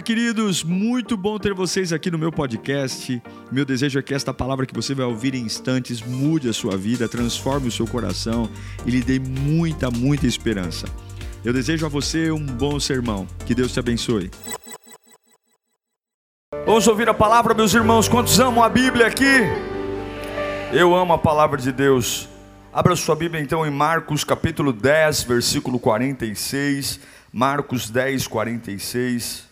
Queridos, muito bom ter vocês aqui no meu podcast. Meu desejo é que esta palavra que você vai ouvir em instantes mude a sua vida, transforme o seu coração e lhe dê muita, muita esperança. Eu desejo a você um bom sermão. Que Deus te abençoe. Vamos ouvir a palavra, meus irmãos. Quantos amam a Bíblia aqui? Eu amo a palavra de Deus. Abra sua Bíblia então em Marcos capítulo 10, versículo 46. Marcos 10, 46.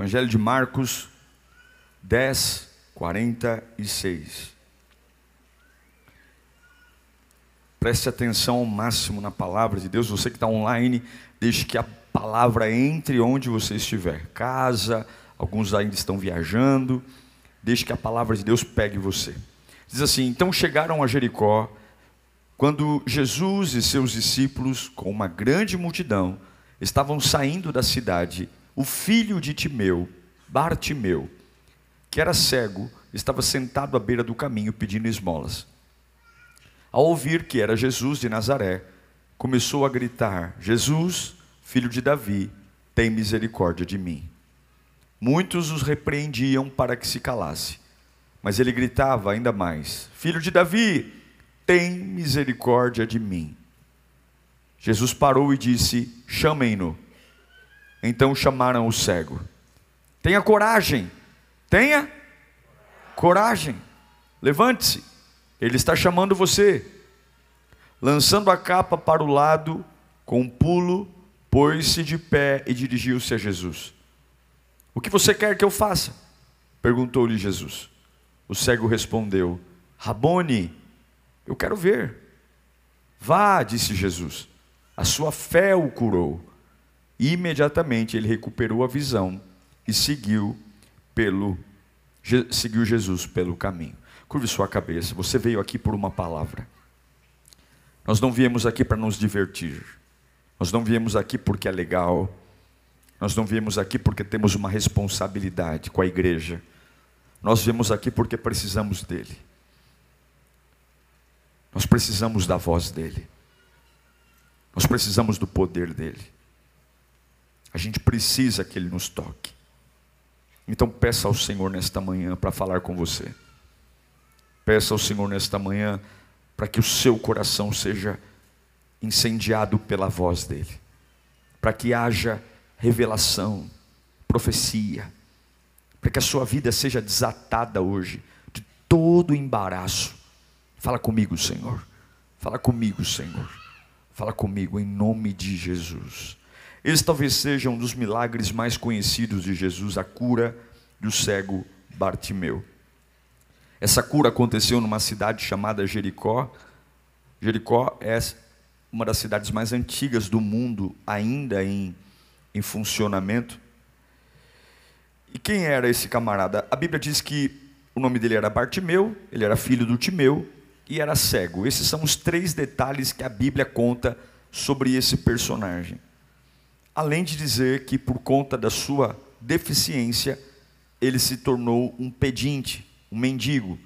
Evangelho de Marcos 10, 46. Preste atenção ao máximo na palavra de Deus. Você que está online, deixe que a palavra entre onde você estiver. Casa, alguns ainda estão viajando. Deixe que a palavra de Deus pegue você. Diz assim: Então chegaram a Jericó, quando Jesus e seus discípulos, com uma grande multidão, estavam saindo da cidade o filho de Timeu, Bartimeu, que era cego, estava sentado à beira do caminho pedindo esmolas. Ao ouvir que era Jesus de Nazaré, começou a gritar: Jesus, filho de Davi, tem misericórdia de mim. Muitos os repreendiam para que se calasse, mas ele gritava ainda mais: Filho de Davi, tem misericórdia de mim. Jesus parou e disse: Chamem-no. Então chamaram o cego. Tenha coragem, tenha coragem, levante-se, ele está chamando você. Lançando a capa para o lado, com um pulo, pôs-se de pé e dirigiu-se a Jesus. O que você quer que eu faça? perguntou-lhe Jesus. O cego respondeu: Rabone, eu quero ver. Vá, disse Jesus, a sua fé o curou. E imediatamente ele recuperou a visão e seguiu pelo seguiu Jesus pelo caminho. Curve sua cabeça. Você veio aqui por uma palavra. Nós não viemos aqui para nos divertir. Nós não viemos aqui porque é legal. Nós não viemos aqui porque temos uma responsabilidade com a igreja. Nós viemos aqui porque precisamos dele. Nós precisamos da voz dele. Nós precisamos do poder dele. A gente precisa que Ele nos toque. Então peça ao Senhor nesta manhã para falar com você. Peça ao Senhor nesta manhã para que o seu coração seja incendiado pela voz dEle. Para que haja revelação, profecia. Para que a sua vida seja desatada hoje de todo embaraço. Fala comigo, Senhor. Fala comigo, Senhor. Fala comigo em nome de Jesus. Esse talvez seja um dos milagres mais conhecidos de Jesus, a cura do cego Bartimeu. Essa cura aconteceu numa cidade chamada Jericó. Jericó é uma das cidades mais antigas do mundo, ainda em, em funcionamento. E quem era esse camarada? A Bíblia diz que o nome dele era Bartimeu, ele era filho do Timeu e era cego. Esses são os três detalhes que a Bíblia conta sobre esse personagem além de dizer que por conta da sua deficiência, ele se tornou um pedinte, um mendigo,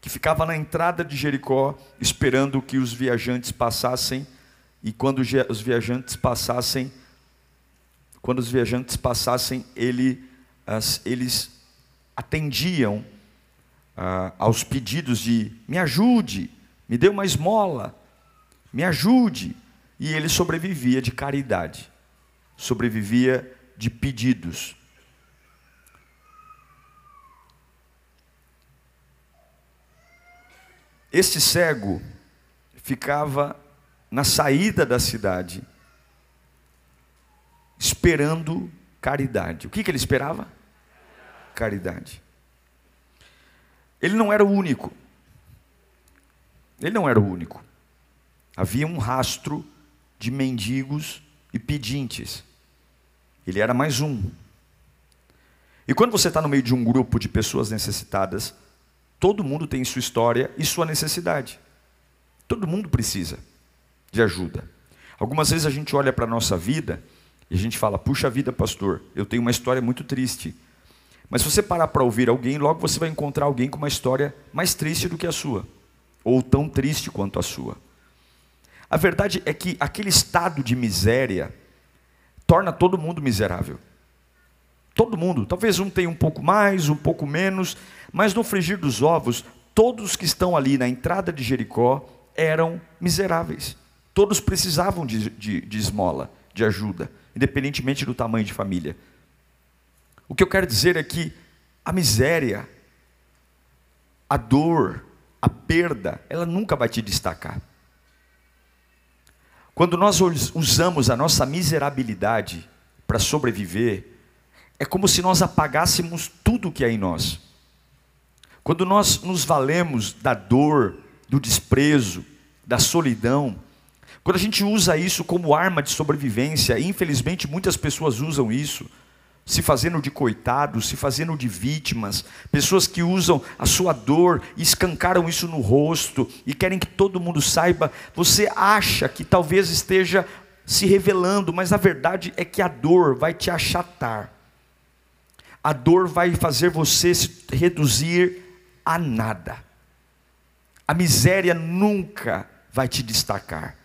que ficava na entrada de Jericó esperando que os viajantes passassem, e quando os viajantes passassem, quando os viajantes passassem, ele, as, eles atendiam ah, aos pedidos de me ajude, me dê uma esmola, me ajude, e ele sobrevivia de caridade sobrevivia de pedidos. Este cego ficava na saída da cidade, esperando caridade. O que, que ele esperava? Caridade. Ele não era o único. Ele não era o único. Havia um rastro de mendigos e pedintes. Ele era mais um. E quando você está no meio de um grupo de pessoas necessitadas, todo mundo tem sua história e sua necessidade. Todo mundo precisa de ajuda. Algumas vezes a gente olha para a nossa vida e a gente fala: puxa vida, pastor, eu tenho uma história muito triste. Mas se você parar para ouvir alguém, logo você vai encontrar alguém com uma história mais triste do que a sua, ou tão triste quanto a sua. A verdade é que aquele estado de miséria torna todo mundo miserável. Todo mundo. Talvez um tenha um pouco mais, um pouco menos, mas no frigir dos ovos, todos que estão ali na entrada de Jericó eram miseráveis. Todos precisavam de, de, de esmola, de ajuda, independentemente do tamanho de família. O que eu quero dizer é que a miséria, a dor, a perda, ela nunca vai te destacar. Quando nós usamos a nossa miserabilidade para sobreviver, é como se nós apagássemos tudo que é em nós. Quando nós nos valemos da dor, do desprezo, da solidão, quando a gente usa isso como arma de sobrevivência, infelizmente muitas pessoas usam isso, se fazendo de coitados, se fazendo de vítimas, pessoas que usam a sua dor e escancaram isso no rosto e querem que todo mundo saiba, você acha que talvez esteja se revelando, mas a verdade é que a dor vai te achatar. A dor vai fazer você se reduzir a nada. A miséria nunca vai te destacar.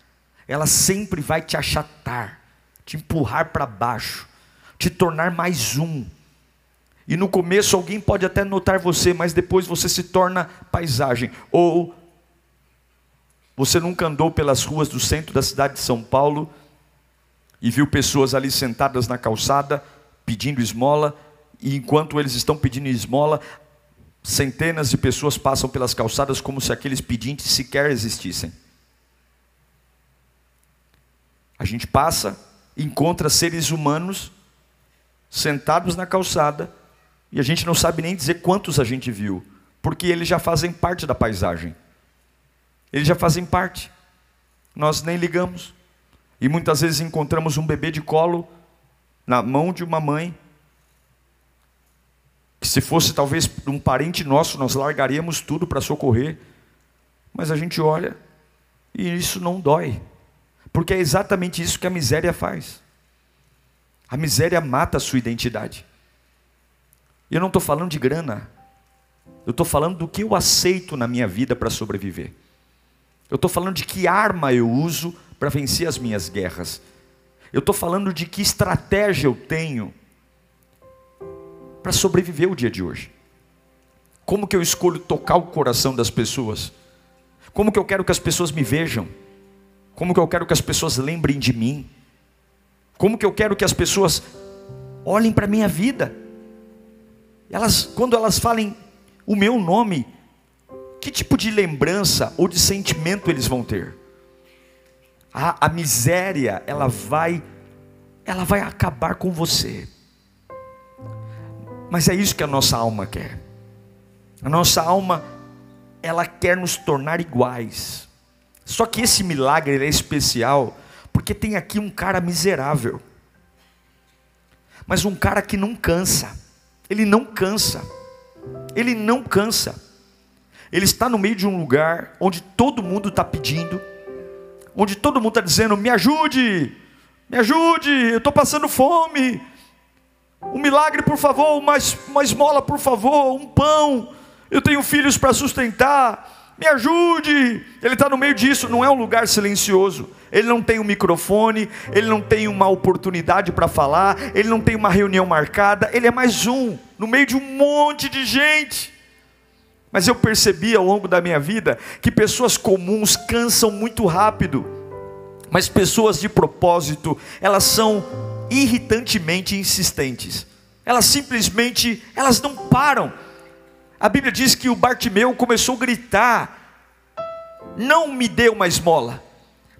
Ela sempre vai te achatar, te empurrar para baixo te tornar mais um. E no começo alguém pode até notar você, mas depois você se torna paisagem. Ou você nunca andou pelas ruas do centro da cidade de São Paulo e viu pessoas ali sentadas na calçada pedindo esmola, e enquanto eles estão pedindo esmola, centenas de pessoas passam pelas calçadas como se aqueles pedintes sequer existissem. A gente passa, encontra seres humanos sentados na calçada, e a gente não sabe nem dizer quantos a gente viu, porque eles já fazem parte da paisagem. Eles já fazem parte. Nós nem ligamos. E muitas vezes encontramos um bebê de colo na mão de uma mãe, que se fosse talvez um parente nosso, nós largaríamos tudo para socorrer. Mas a gente olha e isso não dói, porque é exatamente isso que a miséria faz. A miséria mata a sua identidade. Eu não estou falando de grana. Eu estou falando do que eu aceito na minha vida para sobreviver. Eu estou falando de que arma eu uso para vencer as minhas guerras. Eu estou falando de que estratégia eu tenho para sobreviver o dia de hoje. Como que eu escolho tocar o coração das pessoas? Como que eu quero que as pessoas me vejam? Como que eu quero que as pessoas lembrem de mim? Como que eu quero que as pessoas olhem para a minha vida? Elas, quando elas falem o meu nome, que tipo de lembrança ou de sentimento eles vão ter? A, a miséria, ela vai, ela vai acabar com você. Mas é isso que a nossa alma quer. A nossa alma, ela quer nos tornar iguais. Só que esse milagre é especial porque tem aqui um cara miserável, mas um cara que não cansa, ele não cansa, ele não cansa, ele está no meio de um lugar onde todo mundo está pedindo, onde todo mundo está dizendo: me ajude, me ajude, eu estou passando fome, um milagre por favor, uma, uma esmola por favor, um pão, eu tenho filhos para sustentar, me ajude. Ele está no meio disso, não é um lugar silencioso. Ele não tem um microfone, ele não tem uma oportunidade para falar, ele não tem uma reunião marcada, ele é mais um, no meio de um monte de gente. Mas eu percebi ao longo da minha vida que pessoas comuns cansam muito rápido, mas pessoas de propósito, elas são irritantemente insistentes. Elas simplesmente, elas não param a Bíblia diz que o Bartimeu começou a gritar: Não me dê uma esmola,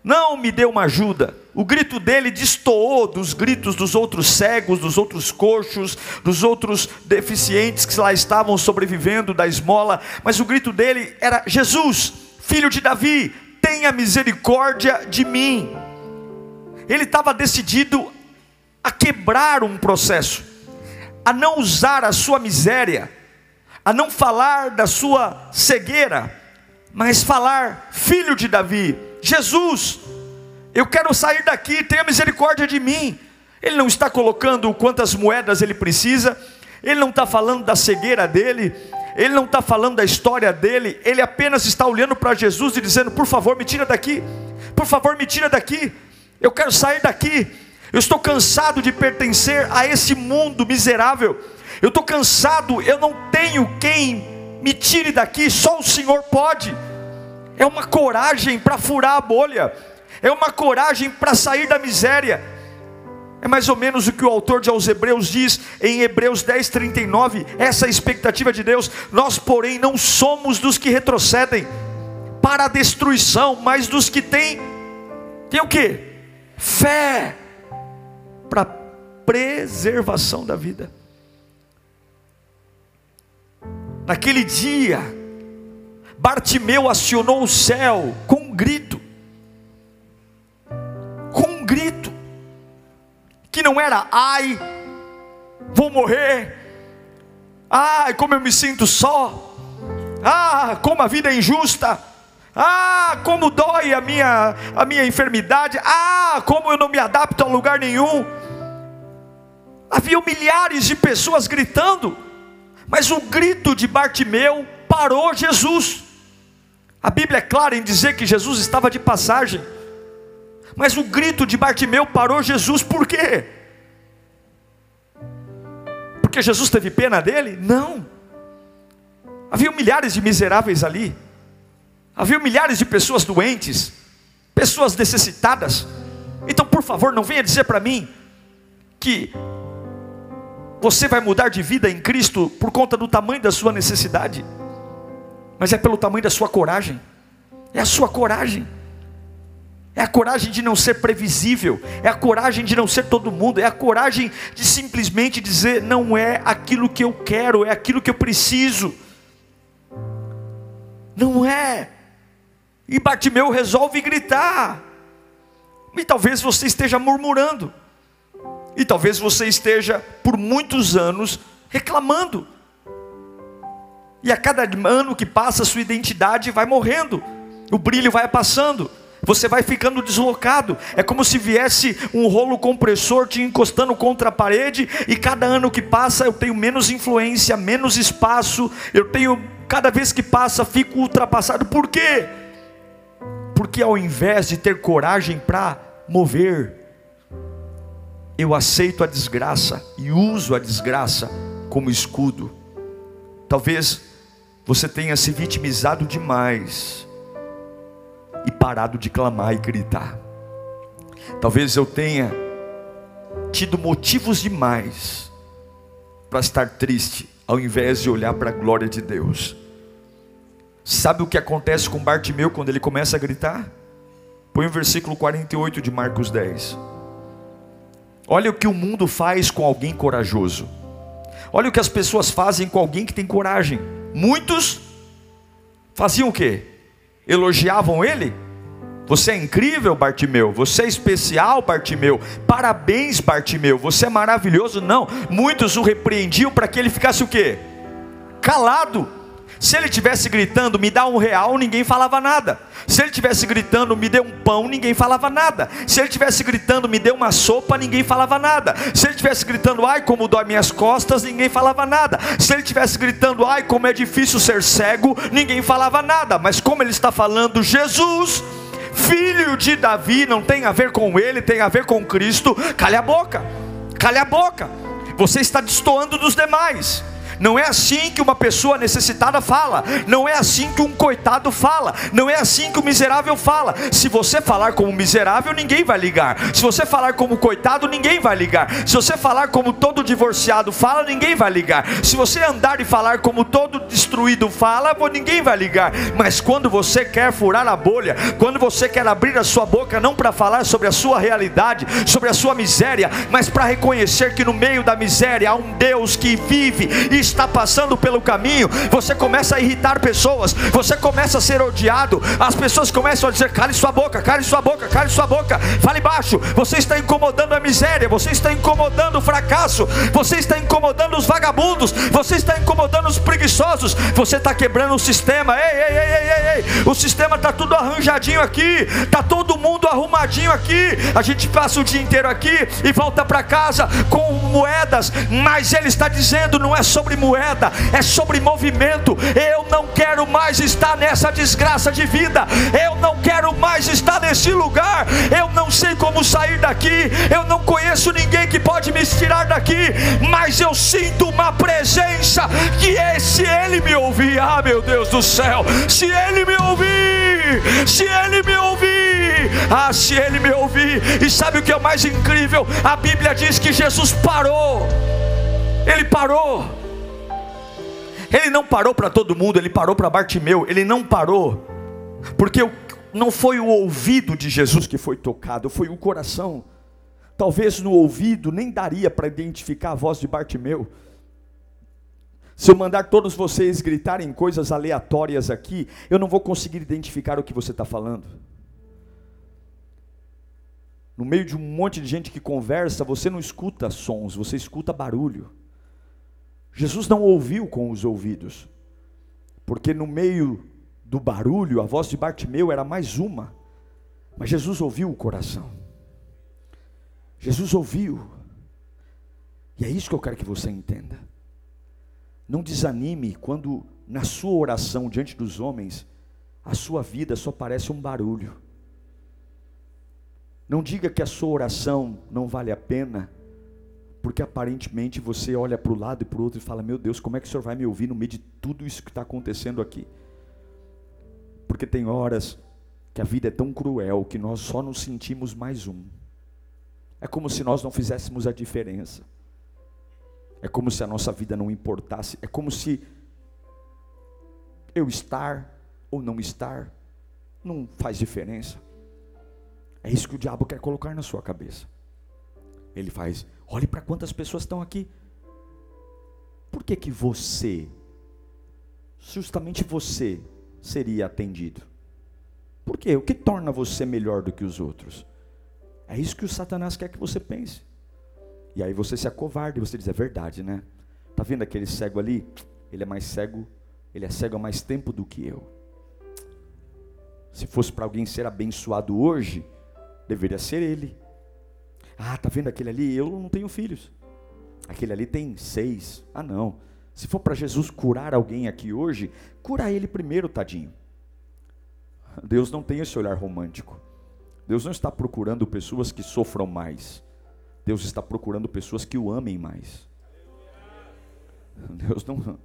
não me dê uma ajuda. O grito dele destoou dos gritos dos outros cegos, dos outros coxos, dos outros deficientes que lá estavam sobrevivendo da esmola, mas o grito dele era: Jesus, filho de Davi, tenha misericórdia de mim. Ele estava decidido a quebrar um processo, a não usar a sua miséria a não falar da sua cegueira, mas falar, filho de Davi, Jesus, eu quero sair daqui, tenha misericórdia de mim. Ele não está colocando quantas moedas ele precisa, ele não está falando da cegueira dele, ele não está falando da história dele, ele apenas está olhando para Jesus e dizendo: Por favor, me tira daqui, Por favor, me tira daqui. Eu quero sair daqui. Eu estou cansado de pertencer a esse mundo miserável. Eu estou cansado, eu não tenho quem me tire daqui, só o Senhor pode. É uma coragem para furar a bolha, é uma coragem para sair da miséria. É mais ou menos o que o autor de aos Hebreus diz em Hebreus 10, 39, essa é a expectativa de Deus. Nós, porém, não somos dos que retrocedem para a destruição, mas dos que têm, tem o que? Fé para preservação da vida. Naquele dia, Bartimeu acionou o céu com um grito, com um grito, que não era ai, vou morrer, ai, como eu me sinto só, ah, como a vida é injusta, ah, como dói a minha, a minha enfermidade, ah, como eu não me adapto a lugar nenhum. Havia milhares de pessoas gritando, mas o grito de Bartimeu parou Jesus. A Bíblia é clara em dizer que Jesus estava de passagem. Mas o grito de Bartimeu parou Jesus por quê? Porque Jesus teve pena dele? Não. Havia milhares de miseráveis ali. Havia milhares de pessoas doentes, pessoas necessitadas. Então, por favor, não venha dizer para mim que você vai mudar de vida em Cristo por conta do tamanho da sua necessidade, mas é pelo tamanho da sua coragem. É a sua coragem. É a coragem de não ser previsível, é a coragem de não ser todo mundo, é a coragem de simplesmente dizer: não é aquilo que eu quero, é aquilo que eu preciso. Não é. E Bartimeu resolve gritar. E talvez você esteja murmurando. E talvez você esteja por muitos anos reclamando. E a cada ano que passa, sua identidade vai morrendo, o brilho vai passando, você vai ficando deslocado. É como se viesse um rolo compressor te encostando contra a parede, e cada ano que passa eu tenho menos influência, menos espaço, eu tenho, cada vez que passa, fico ultrapassado. Por quê? Porque ao invés de ter coragem para mover, eu aceito a desgraça e uso a desgraça como escudo. Talvez você tenha se vitimizado demais e parado de clamar e gritar. Talvez eu tenha tido motivos demais para estar triste, ao invés de olhar para a glória de Deus. Sabe o que acontece com Bartimeu quando ele começa a gritar? Põe o versículo 48 de Marcos 10. Olha o que o mundo faz com alguém corajoso. Olha o que as pessoas fazem com alguém que tem coragem. Muitos faziam o quê? Elogiavam ele? Você é incrível, Bartimeu. Você é especial, Bartimeu. Parabéns, Bartimeu. Você é maravilhoso. Não, muitos o repreendiam para que ele ficasse o quê? Calado. Se ele tivesse gritando, me dá um real, ninguém falava nada. Se ele tivesse gritando, me dê um pão, ninguém falava nada. Se ele tivesse gritando, me dê uma sopa, ninguém falava nada. Se ele tivesse gritando, ai como dói minhas costas, ninguém falava nada. Se ele tivesse gritando, ai como é difícil ser cego, ninguém falava nada. Mas como ele está falando, Jesus, filho de Davi, não tem a ver com ele, tem a ver com Cristo. Cale a boca, cale a boca. Você está destoando dos demais. Não é assim que uma pessoa necessitada fala, não é assim que um coitado fala, não é assim que o miserável fala. Se você falar como miserável, ninguém vai ligar. Se você falar como coitado, ninguém vai ligar. Se você falar como todo divorciado fala, ninguém vai ligar. Se você andar e falar como todo destruído fala, ninguém vai ligar. Mas quando você quer furar a bolha, quando você quer abrir a sua boca não para falar sobre a sua realidade, sobre a sua miséria, mas para reconhecer que no meio da miséria há um Deus que vive e está passando pelo caminho, você começa a irritar pessoas, você começa a ser odiado, as pessoas começam a dizer: cale sua boca, cale sua boca, cale sua boca, fale baixo. Você está incomodando a miséria, você está incomodando o fracasso, você está incomodando os vagabundos, você está incomodando os preguiçosos, você está quebrando o sistema. Ei, ei, ei, ei, ei, ei. o sistema está tudo arranjadinho aqui, está todo mundo arrumadinho aqui. A gente passa o dia inteiro aqui e volta para casa com moedas, mas ele está dizendo: não é sobre sobre moeda, é sobre movimento. Eu não quero mais estar nessa desgraça de vida, eu não quero mais estar nesse lugar. Eu não sei como sair daqui, eu não conheço ninguém que pode me tirar daqui, mas eu sinto uma presença que é se Ele me ouvir, ah meu Deus do céu, se Ele me ouvir, se Ele me ouvir, ah, se Ele me ouvir, e sabe o que é o mais incrível? A Bíblia diz que Jesus parou, Ele parou, Ele não parou para todo mundo, Ele parou para Bartimeu, Ele não parou, porque não foi o ouvido de Jesus que foi tocado, foi o coração. Talvez no ouvido nem daria para identificar a voz de Bartimeu. Se eu mandar todos vocês gritarem coisas aleatórias aqui, eu não vou conseguir identificar o que você está falando. No meio de um monte de gente que conversa, você não escuta sons, você escuta barulho. Jesus não ouviu com os ouvidos, porque no meio do barulho, a voz de Bartimeu era mais uma, mas Jesus ouviu o coração. Jesus ouviu, e é isso que eu quero que você entenda. Não desanime quando na sua oração diante dos homens, a sua vida só parece um barulho. Não diga que a sua oração não vale a pena, porque aparentemente você olha para o lado e para o outro e fala: Meu Deus, como é que o Senhor vai me ouvir no meio de tudo isso que está acontecendo aqui? Porque tem horas que a vida é tão cruel que nós só nos sentimos mais um. É como se nós não fizéssemos a diferença. É como se a nossa vida não importasse. É como se eu estar ou não estar não faz diferença. É isso que o diabo quer colocar na sua cabeça. Ele faz, olhe para quantas pessoas estão aqui. Por que que você, justamente você, seria atendido? Por quê? O que torna você melhor do que os outros? É isso que o Satanás quer que você pense. E aí você se acovarda e você diz, é verdade, né? Tá vendo aquele cego ali? Ele é mais cego, ele é cego há mais tempo do que eu. Se fosse para alguém ser abençoado hoje, deveria ser ele. Ah, tá vendo aquele ali? Eu não tenho filhos. Aquele ali tem seis. Ah, não. Se for para Jesus curar alguém aqui hoje, cura ele primeiro, tadinho. Deus não tem esse olhar romântico. Deus não está procurando pessoas que sofram mais. Deus está procurando pessoas que o amem mais. Deus não,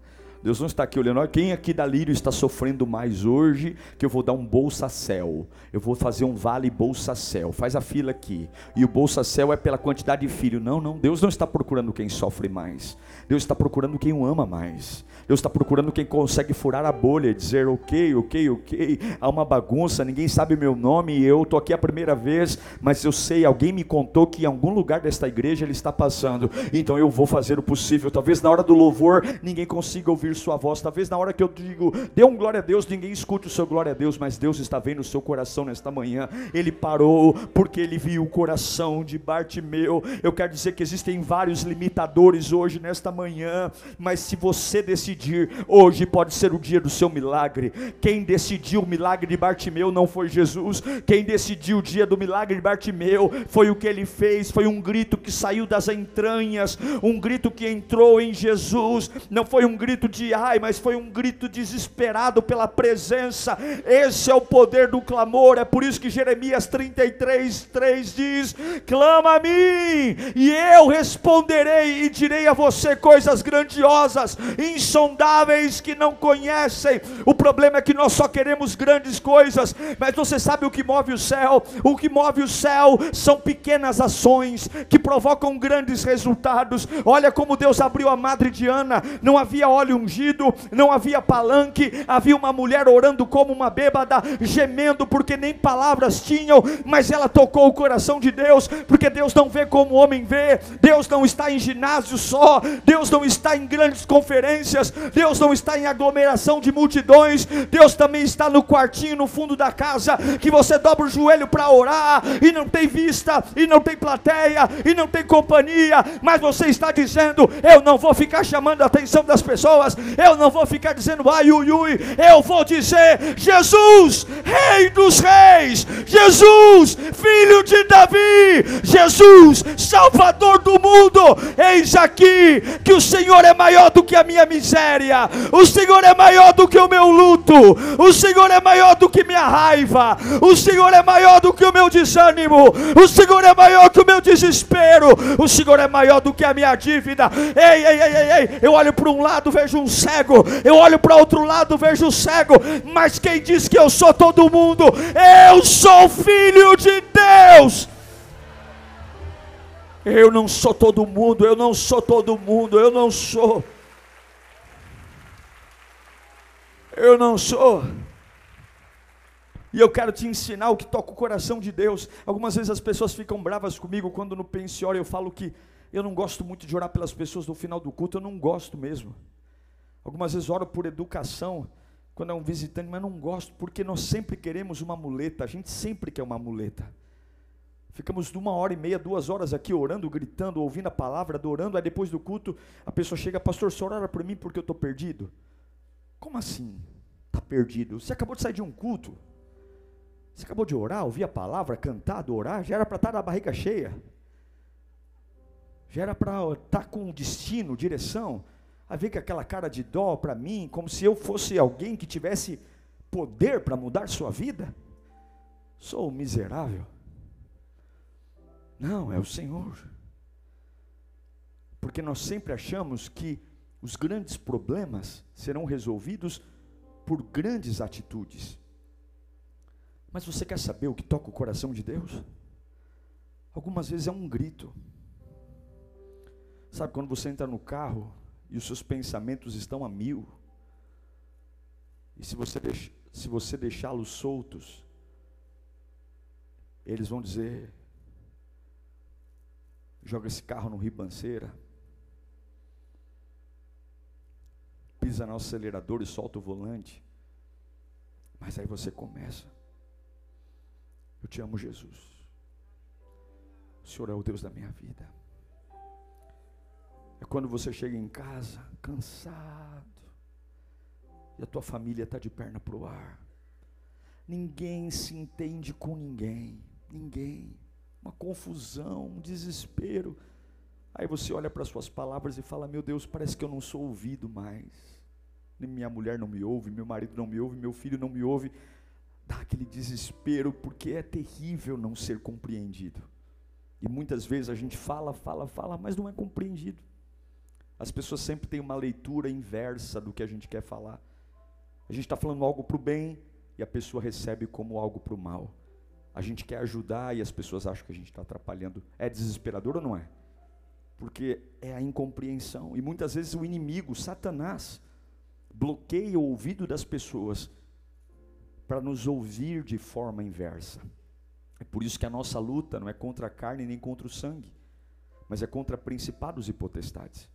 Deus não está aqui olhando, olha, quem aqui da Lírio está sofrendo mais hoje, que eu vou dar um Bolsa Céu. Eu vou fazer um Vale Bolsa Céu. Faz a fila aqui. E o Bolsa Céu é pela quantidade de filho. Não, não. Deus não está procurando quem sofre mais. Deus está procurando quem o ama mais. Deus está procurando quem consegue furar a bolha dizer, ok, ok, ok, há uma bagunça, ninguém sabe meu nome e eu estou aqui a primeira vez, mas eu sei, alguém me contou que em algum lugar desta igreja ele está passando, então eu vou fazer o possível. Talvez na hora do louvor ninguém consiga ouvir sua voz, talvez na hora que eu digo, dê um glória a Deus, ninguém escute o seu glória a Deus, mas Deus está vendo o seu coração nesta manhã. Ele parou porque ele viu o coração de Bartimeu. Eu quero dizer que existem vários limitadores hoje nesta manhã, mas se você decidir decidir, hoje pode ser o dia do seu milagre. Quem decidiu o milagre de Bartimeu não foi Jesus, quem decidiu o dia do milagre de Bartimeu foi o que ele fez, foi um grito que saiu das entranhas, um grito que entrou em Jesus, não foi um grito de ai, mas foi um grito desesperado pela presença. Esse é o poder do clamor, é por isso que Jeremias 33, 3 diz: clama a mim, e eu responderei e direi a você coisas grandiosas, insondáveis insondáveis que não conhecem. O problema é que nós só queremos grandes coisas, mas você sabe o que move o céu? O que move o céu são pequenas ações que provocam grandes resultados. Olha como Deus abriu a madre de Ana, não havia óleo ungido, não havia palanque, havia uma mulher orando como uma bêbada, gemendo porque nem palavras tinham, mas ela tocou o coração de Deus, porque Deus não vê como o homem vê, Deus não está em ginásio só, Deus não está em grandes conferências, Deus. Não está em aglomeração de multidões, Deus também está no quartinho no fundo da casa, que você dobra o joelho para orar, e não tem vista, e não tem plateia, e não tem companhia, mas você está dizendo: Eu não vou ficar chamando a atenção das pessoas, eu não vou ficar dizendo ai, ui, ui, eu vou dizer: Jesus, Rei dos Reis, Jesus, Filho de Davi, Jesus, Salvador do mundo, eis aqui que o Senhor é maior do que a minha miséria, o Senhor é maior do que o meu luto, o Senhor é maior do que minha raiva, o Senhor é maior do que o meu desânimo, o Senhor é maior que o meu desespero, o Senhor é maior do que a minha dívida. Ei, ei, ei, ei, ei. eu olho para um lado, vejo um cego, eu olho para outro lado, vejo um cego, mas quem diz que eu sou todo mundo? Eu sou filho de Deus. Eu não sou todo mundo, eu não sou todo mundo, eu não sou. Eu não sou. E eu quero te ensinar o que toca o coração de Deus. Algumas vezes as pessoas ficam bravas comigo quando no pensiório eu falo que eu não gosto muito de orar pelas pessoas no final do culto, eu não gosto mesmo. Algumas vezes oro por educação, quando é um visitante, mas não gosto, porque nós sempre queremos uma muleta, a gente sempre quer uma muleta. Ficamos de uma hora e meia, duas horas aqui orando, gritando, ouvindo a palavra, adorando, aí depois do culto, a pessoa chega, pastor, só ora por mim porque eu estou perdido. Como assim? Está perdido? Você acabou de sair de um culto. Você acabou de orar, ouvir a palavra, cantar, orar, já era para estar na barriga cheia. Já era para estar com destino, direção. A ver com aquela cara de dó para mim, como se eu fosse alguém que tivesse poder para mudar sua vida. Sou miserável. Não, é o Senhor. Porque nós sempre achamos que os grandes problemas serão resolvidos por grandes atitudes. Mas você quer saber o que toca o coração de Deus? Algumas vezes é um grito. Sabe quando você entra no carro e os seus pensamentos estão a mil? E se você, se você deixá-los soltos, eles vão dizer: joga esse carro no ribanceira, pisa no acelerador e solta o volante. Mas aí você começa. Eu te amo, Jesus. O Senhor é o Deus da minha vida. É quando você chega em casa cansado e a tua família está de perna para o ar. Ninguém se entende com ninguém. Ninguém. Uma confusão, um desespero. Aí você olha para suas palavras e fala: Meu Deus, parece que eu não sou ouvido mais. Minha mulher não me ouve, meu marido não me ouve, meu filho não me ouve dá aquele desespero, porque é terrível não ser compreendido. E muitas vezes a gente fala, fala, fala, mas não é compreendido. As pessoas sempre têm uma leitura inversa do que a gente quer falar. A gente está falando algo para o bem e a pessoa recebe como algo para o mal. A gente quer ajudar e as pessoas acham que a gente está atrapalhando. É desesperador ou não é? Porque é a incompreensão. E muitas vezes o inimigo, Satanás, bloqueia o ouvido das pessoas para nos ouvir de forma inversa. É por isso que a nossa luta não é contra a carne nem contra o sangue, mas é contra principados e potestades.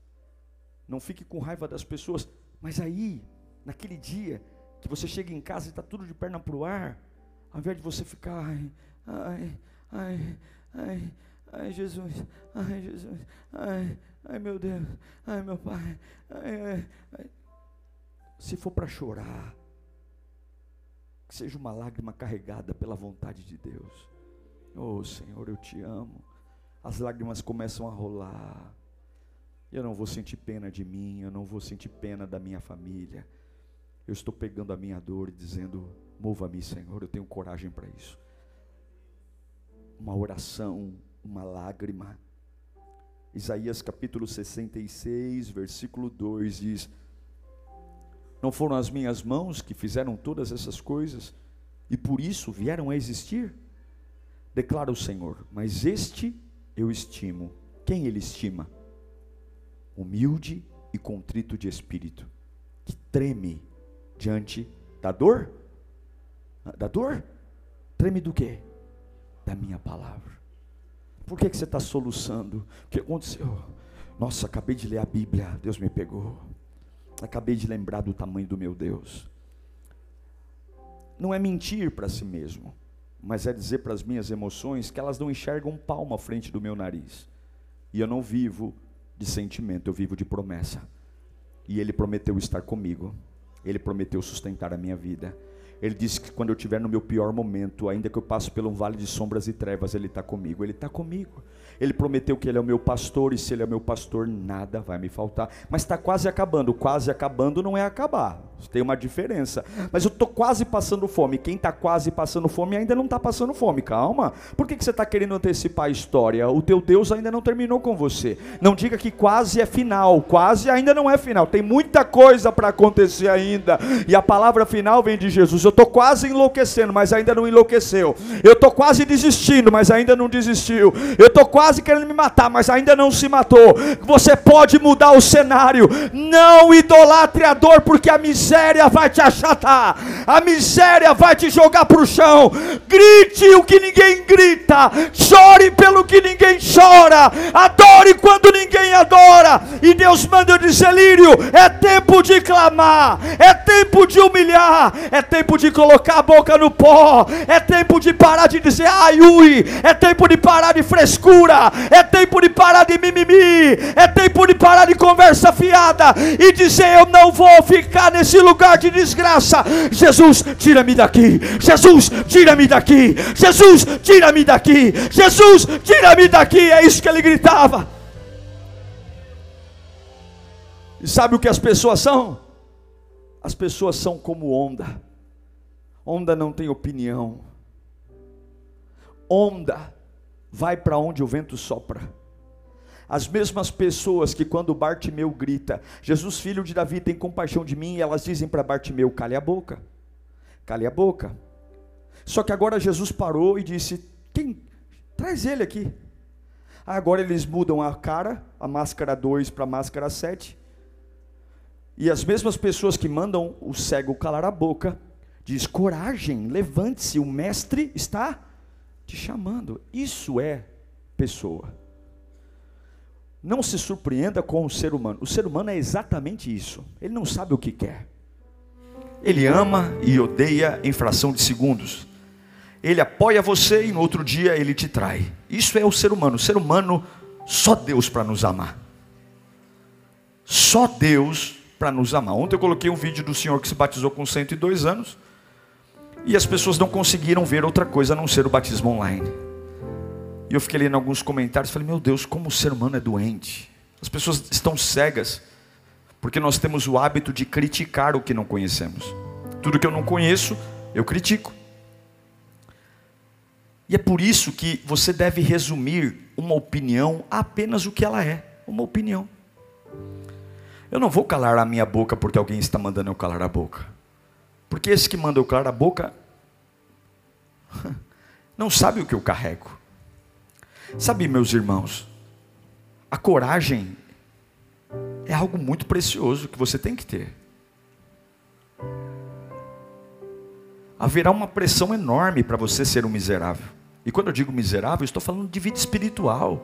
Não fique com raiva das pessoas, mas aí, naquele dia que você chega em casa e está tudo de perna para o ar, ao invés de você ficar, ai, ai, ai, ai, ai, Jesus, ai, Jesus, ai, ai, meu Deus, ai, meu Pai, ai, ai, ai. se for para chorar, que seja uma lágrima carregada pela vontade de Deus. Oh Senhor, eu te amo. As lágrimas começam a rolar. Eu não vou sentir pena de mim, eu não vou sentir pena da minha família. Eu estou pegando a minha dor e dizendo: Mova-me, Senhor, eu tenho coragem para isso. Uma oração, uma lágrima. Isaías capítulo 66, versículo 2 diz: não foram as minhas mãos que fizeram todas essas coisas e por isso vieram a existir? Declara o Senhor, mas este eu estimo. Quem ele estima? Humilde e contrito de espírito, que treme diante da dor? Da dor? Treme do quê? Da minha palavra. Por que, que você está soluçando? O que aconteceu? Nossa, acabei de ler a Bíblia, Deus me pegou. Acabei de lembrar do tamanho do meu Deus. Não é mentir para si mesmo, mas é dizer para as minhas emoções que elas não enxergam um palmo à frente do meu nariz. E eu não vivo de sentimento, eu vivo de promessa. e Ele prometeu estar comigo, Ele prometeu sustentar a minha vida. Ele disse que quando eu estiver no meu pior momento, ainda que eu passe pelo vale de sombras e trevas, Ele está comigo. Ele está comigo. Ele prometeu que Ele é o meu pastor, e se Ele é o meu pastor, nada vai me faltar. Mas está quase acabando. Quase acabando não é acabar. Tem uma diferença. Mas eu estou quase passando fome. Quem está quase passando fome ainda não está passando fome. Calma. Por que, que você está querendo antecipar a história? O teu Deus ainda não terminou com você. Não diga que quase é final. Quase ainda não é final. Tem muita coisa para acontecer ainda. E a palavra final vem de Jesus. Eu estou quase enlouquecendo, mas ainda não enlouqueceu. Eu estou quase desistindo, mas ainda não desistiu. Eu estou quase querendo me matar, mas ainda não se matou. Você pode mudar o cenário. Não idolatre a dor, porque a miséria vai te achatar, a miséria vai te jogar para o chão. Grite o que ninguém grita, chore pelo que ninguém chora, adore quando ninguém adora. E Deus manda eu dizer, Lírio: é tempo de clamar, é tempo de humilhar, é tempo de colocar a boca no pó, é tempo de parar de dizer ai, ui, é tempo de parar de frescura é tempo de parar de mimimi, é tempo de parar de conversa fiada e dizer: Eu não vou ficar nesse lugar de desgraça. Jesus, tira-me daqui. Jesus, tira-me daqui. Jesus, tira-me daqui. Jesus, tira-me daqui. É isso que ele gritava. E sabe o que as pessoas são? As pessoas são como onda. Onda não tem opinião. Onda vai para onde o vento sopra. As mesmas pessoas que quando Bartimeu grita, Jesus filho de Davi tem compaixão de mim, elas dizem para Bartimeu, cale a boca, cale a boca. Só que agora Jesus parou e disse, quem? Traz ele aqui. Agora eles mudam a cara, a máscara 2 para a máscara 7. E as mesmas pessoas que mandam o cego calar a boca, diz: coragem, levante-se, o mestre está te chamando. Isso é pessoa. Não se surpreenda com o ser humano. O ser humano é exatamente isso. Ele não sabe o que quer. Ele ama e odeia em fração de segundos. Ele apoia você e no outro dia ele te trai. Isso é o ser humano. O ser humano, só Deus para nos amar. Só Deus para nos amar. Ontem eu coloquei um vídeo do senhor que se batizou com 102 anos. E as pessoas não conseguiram ver outra coisa a não ser o batismo online. E eu fiquei lendo alguns comentários e falei: Meu Deus, como o ser humano é doente. As pessoas estão cegas, porque nós temos o hábito de criticar o que não conhecemos. Tudo que eu não conheço, eu critico. E é por isso que você deve resumir uma opinião a apenas o que ela é: uma opinião. Eu não vou calar a minha boca porque alguém está mandando eu calar a boca. Porque esse que manda eu calar a boca não sabe o que eu carrego. Sabe, meus irmãos, a coragem é algo muito precioso que você tem que ter. Haverá uma pressão enorme para você ser um miserável. E quando eu digo miserável, estou falando de vida espiritual.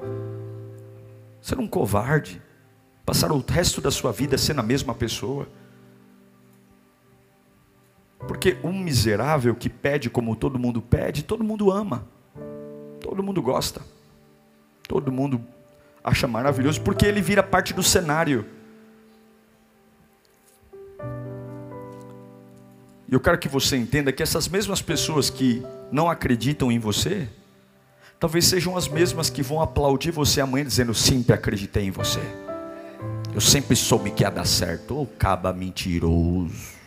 Ser um covarde, passar o resto da sua vida sendo a mesma pessoa. Porque um miserável que pede como todo mundo pede, todo mundo ama, todo mundo gosta, todo mundo acha maravilhoso, porque ele vira parte do cenário. E eu quero que você entenda que essas mesmas pessoas que não acreditam em você, talvez sejam as mesmas que vão aplaudir você amanhã dizendo: sempre acreditei em você. Eu sempre soube que ia dar certo. Ô oh, caba mentiroso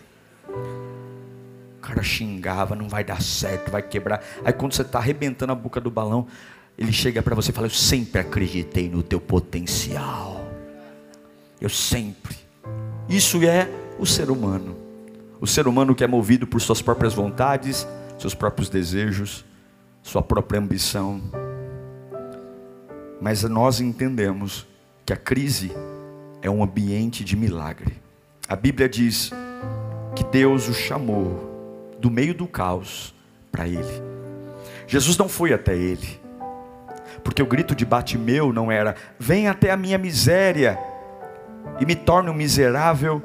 cara xingava, não vai dar certo, vai quebrar. Aí quando você está arrebentando a boca do balão, ele chega para você e fala: Eu sempre acreditei no teu potencial. Eu sempre. Isso é o ser humano. O ser humano que é movido por suas próprias vontades, seus próprios desejos, sua própria ambição. Mas nós entendemos que a crise é um ambiente de milagre. A Bíblia diz que Deus o chamou do meio do caos para ele. Jesus não foi até ele, porque o grito de Batimeu não era: vem até a minha miséria e me torne um miserável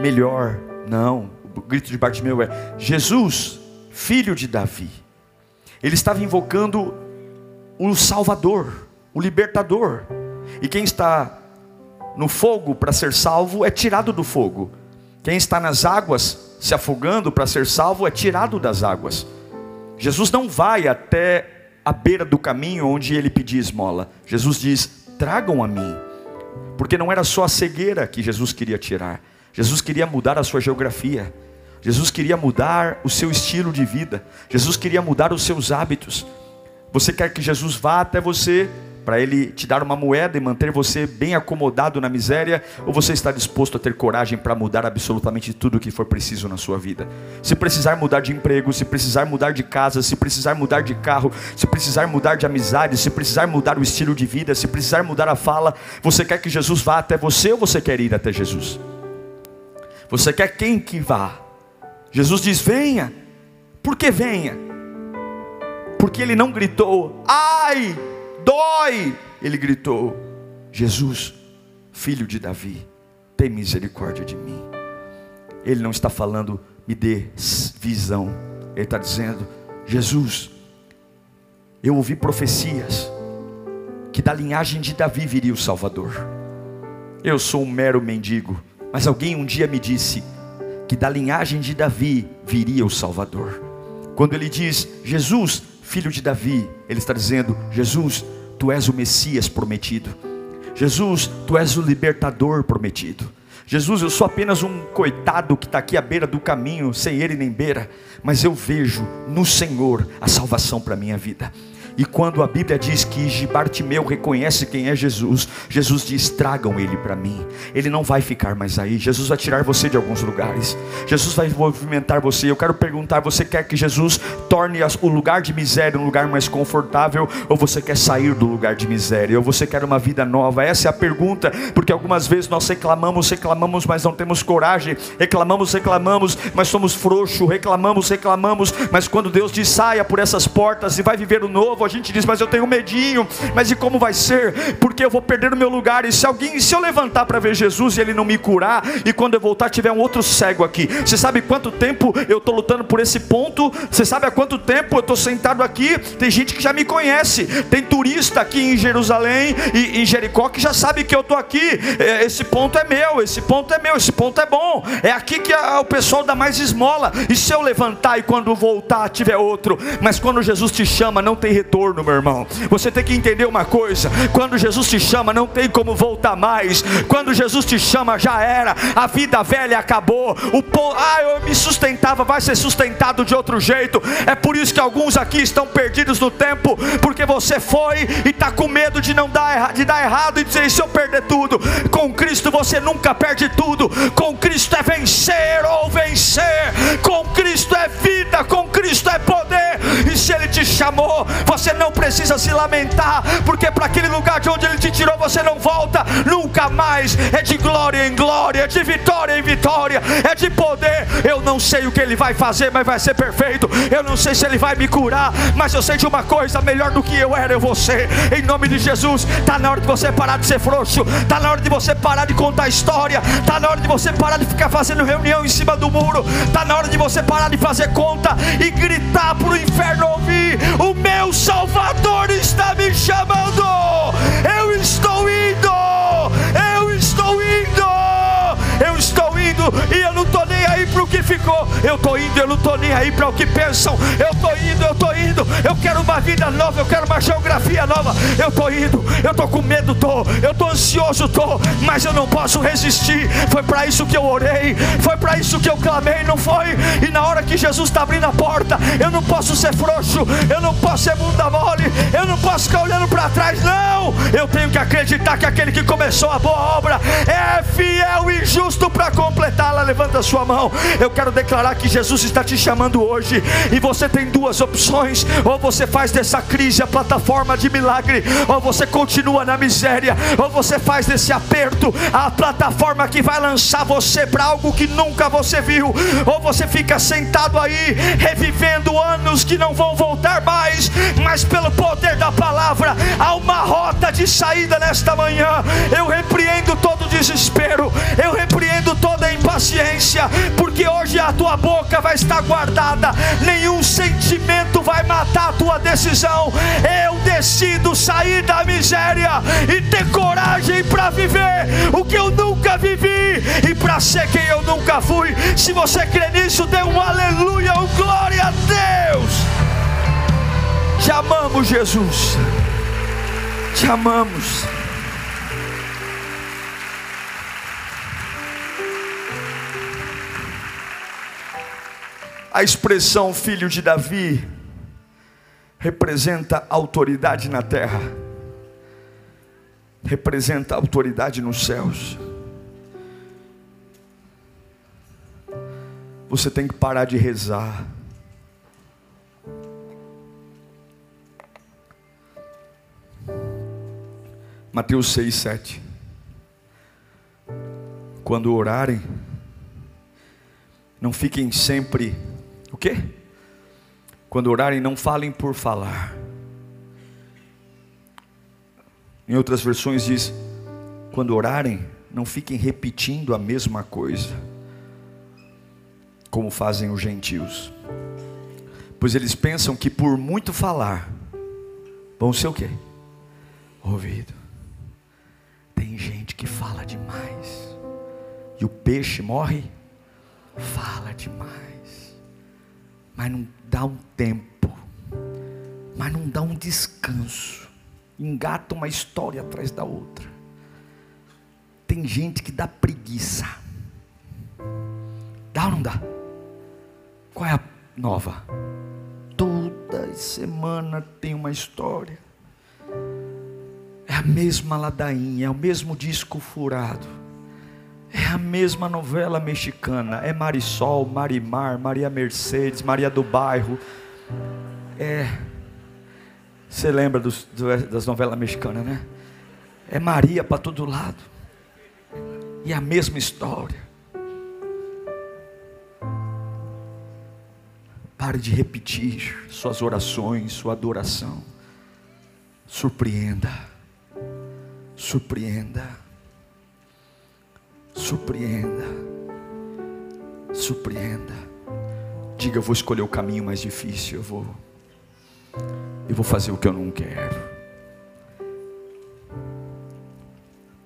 melhor. Não, o grito de Bartimeu é: Jesus, filho de Davi. Ele estava invocando o Salvador, o Libertador. E quem está no fogo para ser salvo é tirado do fogo. Quem está nas águas se afogando para ser salvo é tirado das águas. Jesus não vai até a beira do caminho onde ele pedia esmola. Jesus diz: tragam a mim. Porque não era só a cegueira que Jesus queria tirar, Jesus queria mudar a sua geografia. Jesus queria mudar o seu estilo de vida, Jesus queria mudar os seus hábitos. Você quer que Jesus vá até você para ele te dar uma moeda e manter você bem acomodado na miséria, ou você está disposto a ter coragem para mudar absolutamente tudo o que for preciso na sua vida? Se precisar mudar de emprego, se precisar mudar de casa, se precisar mudar de carro, se precisar mudar de amizade, se precisar mudar o estilo de vida, se precisar mudar a fala, você quer que Jesus vá até você ou você quer ir até Jesus? Você quer quem que vá? Jesus diz: venha. Por que venha? Porque ele não gritou, ai, dói. Ele gritou: Jesus, filho de Davi, tem misericórdia de mim. Ele não está falando, me dê visão. Ele está dizendo: Jesus, eu ouvi profecias que da linhagem de Davi viria o Salvador. Eu sou um mero mendigo, mas alguém um dia me disse que da linhagem de Davi viria o Salvador. Quando ele diz Jesus, filho de Davi, ele está dizendo: Jesus, tu és o Messias prometido. Jesus, tu és o libertador prometido. Jesus, eu sou apenas um coitado que está aqui à beira do caminho, sem ele nem beira, mas eu vejo no Senhor a salvação para a minha vida. E quando a Bíblia diz que Bartimeu reconhece quem é Jesus, Jesus diz: tragam ele para mim. Ele não vai ficar mais aí. Jesus vai tirar você de alguns lugares. Jesus vai movimentar você. Eu quero perguntar: você quer que Jesus torne o lugar de miséria um lugar mais confortável? Ou você quer sair do lugar de miséria? Ou você quer uma vida nova? Essa é a pergunta, porque algumas vezes nós reclamamos, reclamamos, mas não temos coragem. Reclamamos, reclamamos, mas somos frouxos. Reclamamos, reclamamos, mas quando Deus diz saia por essas portas e vai viver o novo a gente diz, mas eu tenho medinho, mas e como vai ser? Porque eu vou perder o meu lugar. E se alguém, se eu levantar para ver Jesus e ele não me curar, e quando eu voltar tiver um outro cego aqui, você sabe quanto tempo eu estou lutando por esse ponto? Você sabe há quanto tempo eu estou sentado aqui? Tem gente que já me conhece, tem turista aqui em Jerusalém e em Jericó que já sabe que eu estou aqui. É, esse ponto é meu, esse ponto é meu, esse ponto é bom. É aqui que o pessoal dá mais esmola. E se eu levantar e quando voltar tiver outro, mas quando Jesus te chama, não tem retorno retorno, meu irmão. Você tem que entender uma coisa: quando Jesus te chama, não tem como voltar mais. Quando Jesus te chama, já era. A vida velha acabou. O po... ah, eu me sustentava, vai ser sustentado de outro jeito. É por isso que alguns aqui estão perdidos no tempo, porque você foi e está com medo de não dar, de dar errado e dizer: se eu perder tudo, com Cristo você nunca perde tudo. Com Cristo é vencer ou vencer. Com Cristo é vida, com Cristo é poder. E se Ele te chamou, você você não precisa se lamentar, porque para aquele lugar de onde Ele te tirou você não volta nunca mais. É de glória em glória, é de vitória em vitória, é de poder. Eu não sei o que Ele vai fazer, mas vai ser perfeito. Eu não sei se Ele vai me curar, mas eu sei de uma coisa: melhor do que eu era, eu vou ser. Em nome de Jesus, está na hora de você parar de ser frouxo, está na hora de você parar de contar história, está na hora de você parar de ficar fazendo reunião em cima do muro, está na hora de você parar de fazer conta e gritar para o inferno ouvir: O meu Salvador Salvador está me chamando. Eu estou indo. Eu estou indo. Eu estou indo e eu não estou nem aí para o que ficou. Eu estou indo, eu não estou nem aí para o que pensam. Eu estou indo, eu estou indo. Eu quero uma vida nova, eu quero uma geografia nova. Eu estou indo, eu estou com medo, estou. Eu estou ansioso, estou. Mas eu não posso resistir. Foi para isso que eu orei. Foi para isso que eu clamei, não foi? E na hora que Jesus está abrindo a porta, eu não posso ser frouxo. Eu não posso ser bunda mole. Eu não posso ficar olhando para trás, não. Eu tenho que acreditar que aquele que começou a boa obra é fiel e justo para completá-la. Levanta a sua mão. Eu quero declarar que Jesus está te chamando hoje. E você tem duas opções: ou você faz dessa crise a plataforma de milagre, ou você continua na miséria, ou você faz desse aperto a plataforma que vai lançar você para algo que nunca você viu, ou você fica sentado aí revivendo anos que não vão voltar mais, mas pelo poder da palavra há uma rota de saída nesta manhã. Eu repreendo todo desespero, eu repreendo toda impaciência paciência, porque hoje a tua boca vai estar guardada, nenhum sentimento vai matar a tua decisão. Eu decido sair da miséria e ter coragem para viver o que eu nunca vivi e para ser quem eu nunca fui. Se você crê nisso, dê um aleluia, um glória a Deus. Te amamos, Jesus. Te amamos. A expressão filho de Davi representa autoridade na terra, representa autoridade nos céus. Você tem que parar de rezar. Mateus 6, 7. Quando orarem, não fiquem sempre quê? Quando orarem, não falem por falar. Em outras versões diz: quando orarem, não fiquem repetindo a mesma coisa, como fazem os gentios. Pois eles pensam que por muito falar, vão ser o quê? Ouvido. Tem gente que fala demais. E o peixe morre? Fala demais mas não dá um tempo, mas não dá um descanso, engata uma história atrás da outra. Tem gente que dá preguiça, dá ou não dá? Qual é a nova? Toda semana tem uma história, é a mesma ladainha, é o mesmo disco furado é a mesma novela mexicana. É Marisol, Marimar, Maria Mercedes, Maria do Bairro. É. Você lembra dos, das novelas mexicanas, né? É Maria para todo lado. E a mesma história. Pare de repetir suas orações, sua adoração. Surpreenda. Surpreenda. Surpreenda. Surpreenda. Diga, eu vou escolher o caminho mais difícil, eu vou eu vou fazer o que eu não quero.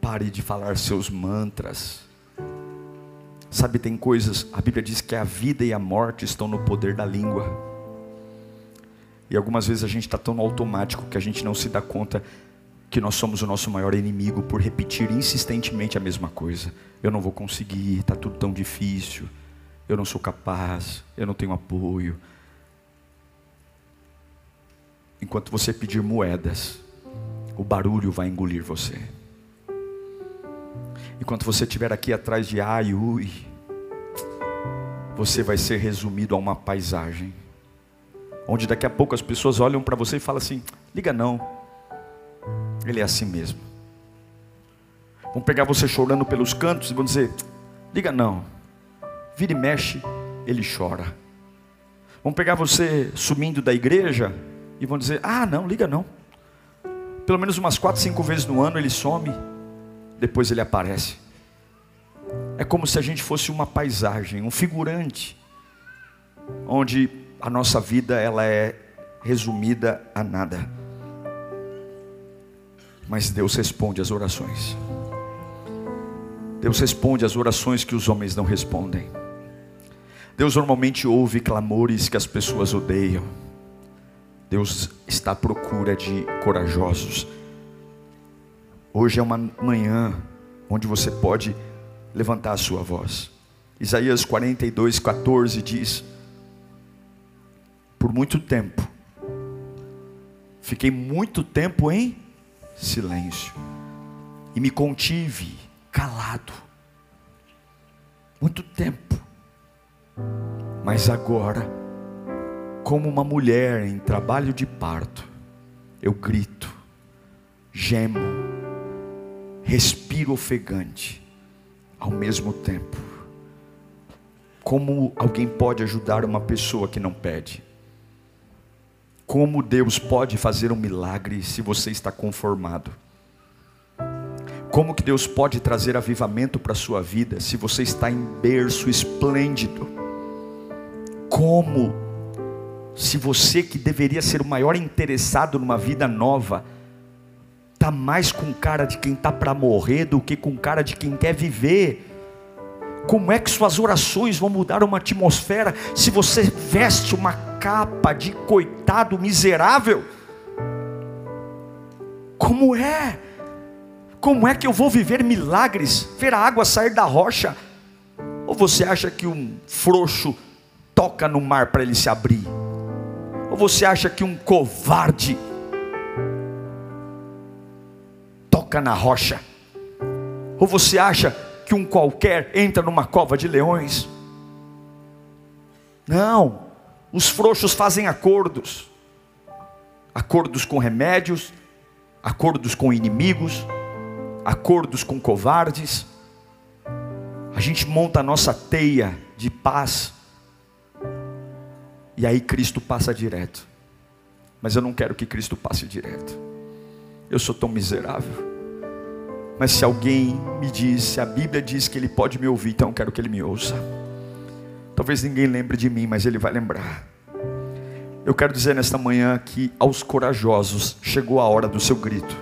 Pare de falar seus mantras. Sabe, tem coisas, a Bíblia diz que a vida e a morte estão no poder da língua. E algumas vezes a gente está tão no automático que a gente não se dá conta que nós somos o nosso maior inimigo por repetir insistentemente a mesma coisa. Eu não vou conseguir, está tudo tão difícil, eu não sou capaz, eu não tenho apoio. Enquanto você pedir moedas, o barulho vai engolir você. Enquanto você estiver aqui atrás de ai, ui, você vai ser resumido a uma paisagem, onde daqui a pouco as pessoas olham para você e falam assim: liga não, ele é assim mesmo. Vão pegar você chorando pelos cantos e vão dizer: liga não. Vira e mexe, ele chora. Vão pegar você sumindo da igreja e vão dizer: ah, não, liga não. Pelo menos umas quatro, cinco vezes no ano ele some, depois ele aparece. É como se a gente fosse uma paisagem, um figurante, onde a nossa vida ela é resumida a nada. Mas Deus responde as orações. Deus responde as orações que os homens não respondem. Deus normalmente ouve clamores que as pessoas odeiam. Deus está à procura de corajosos. Hoje é uma manhã onde você pode levantar a sua voz. Isaías 42, 14 diz: Por muito tempo, fiquei muito tempo em silêncio. E me contive calado. Muito tempo. Mas agora, como uma mulher em trabalho de parto, eu grito, gemo, respiro ofegante ao mesmo tempo. Como alguém pode ajudar uma pessoa que não pede? Como Deus pode fazer um milagre se você está conformado? Como que Deus pode trazer avivamento para a sua vida se você está em berço esplêndido? Como se você que deveria ser o maior interessado numa vida nova, está mais com cara de quem está para morrer do que com cara de quem quer viver? Como é que suas orações vão mudar uma atmosfera se você veste uma capa de coitado miserável? Como é? Como é que eu vou viver milagres, ver a água sair da rocha? Ou você acha que um frouxo toca no mar para ele se abrir? Ou você acha que um covarde toca na rocha? Ou você acha que um qualquer entra numa cova de leões? Não, os frouxos fazem acordos acordos com remédios, acordos com inimigos, acordos com covardes. A gente monta a nossa teia de paz. E aí Cristo passa direto. Mas eu não quero que Cristo passe direto. Eu sou tão miserável. Mas se alguém me diz, se a Bíblia diz que ele pode me ouvir, então eu quero que ele me ouça. Talvez ninguém lembre de mim, mas ele vai lembrar. Eu quero dizer nesta manhã que aos corajosos chegou a hora do seu grito.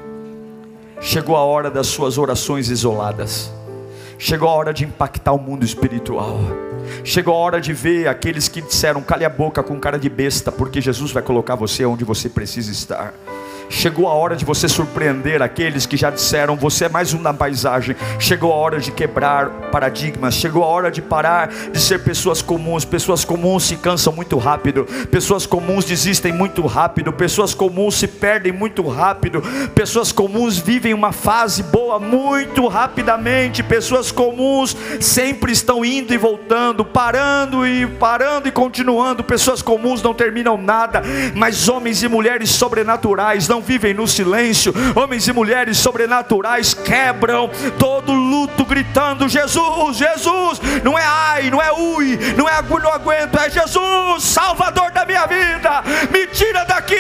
Chegou a hora das suas orações isoladas. Chegou a hora de impactar o mundo espiritual. Chegou a hora de ver aqueles que disseram cale a boca com cara de besta, porque Jesus vai colocar você onde você precisa estar. Chegou a hora de você surpreender aqueles que já disseram você é mais um na paisagem. Chegou a hora de quebrar paradigmas. Chegou a hora de parar de ser pessoas comuns. Pessoas comuns se cansam muito rápido. Pessoas comuns desistem muito rápido. Pessoas comuns se perdem muito rápido. Pessoas comuns vivem uma fase boa muito rapidamente. Pessoas comuns sempre estão indo e voltando, parando e parando e continuando. Pessoas comuns não terminam nada, mas homens e mulheres sobrenaturais não não vivem no silêncio, homens e mulheres sobrenaturais quebram todo luto, gritando: Jesus, Jesus, não é ai, não é ui, não é não aguento, é Jesus, Salvador da minha vida, me tira daqui,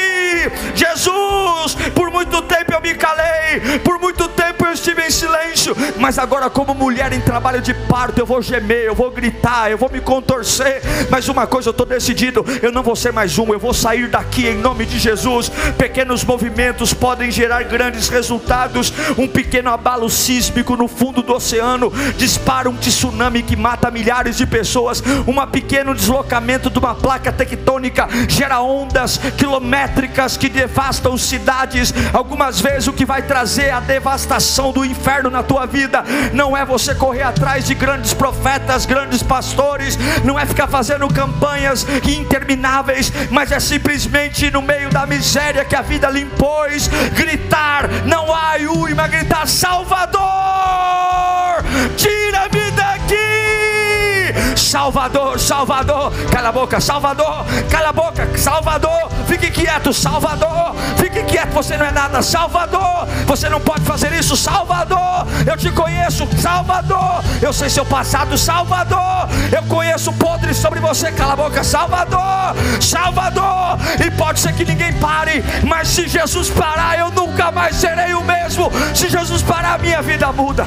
Jesus. Por muito tempo eu me calei, por muito tempo eu estive em silêncio, mas agora, como mulher em trabalho de parto, eu vou gemer, eu vou gritar, eu vou me contorcer. Mas uma coisa eu estou decidido: eu não vou ser mais um, eu vou sair daqui em nome de Jesus. Pequenos movimentos movimentos podem gerar grandes resultados. Um pequeno abalo sísmico no fundo do oceano dispara um tsunami que mata milhares de pessoas. Um pequeno deslocamento de uma placa tectônica gera ondas quilométricas que devastam cidades. Algumas vezes o que vai trazer a devastação do inferno na tua vida não é você correr atrás de grandes profetas, grandes pastores, não é ficar fazendo campanhas intermináveis, mas é simplesmente no meio da miséria que a vida limpa depois gritar, não há ui, mas gritar: Salvador, tira-me. Salvador, Salvador, cala a boca, Salvador, cala a boca, Salvador, fique quieto, Salvador, fique quieto, você não é nada, Salvador, você não pode fazer isso, Salvador, eu te conheço, Salvador, eu sei seu passado, Salvador, eu conheço podre sobre você, cala a boca, Salvador, Salvador, e pode ser que ninguém pare, mas se Jesus parar, eu nunca mais serei o mesmo, se Jesus parar, minha vida muda.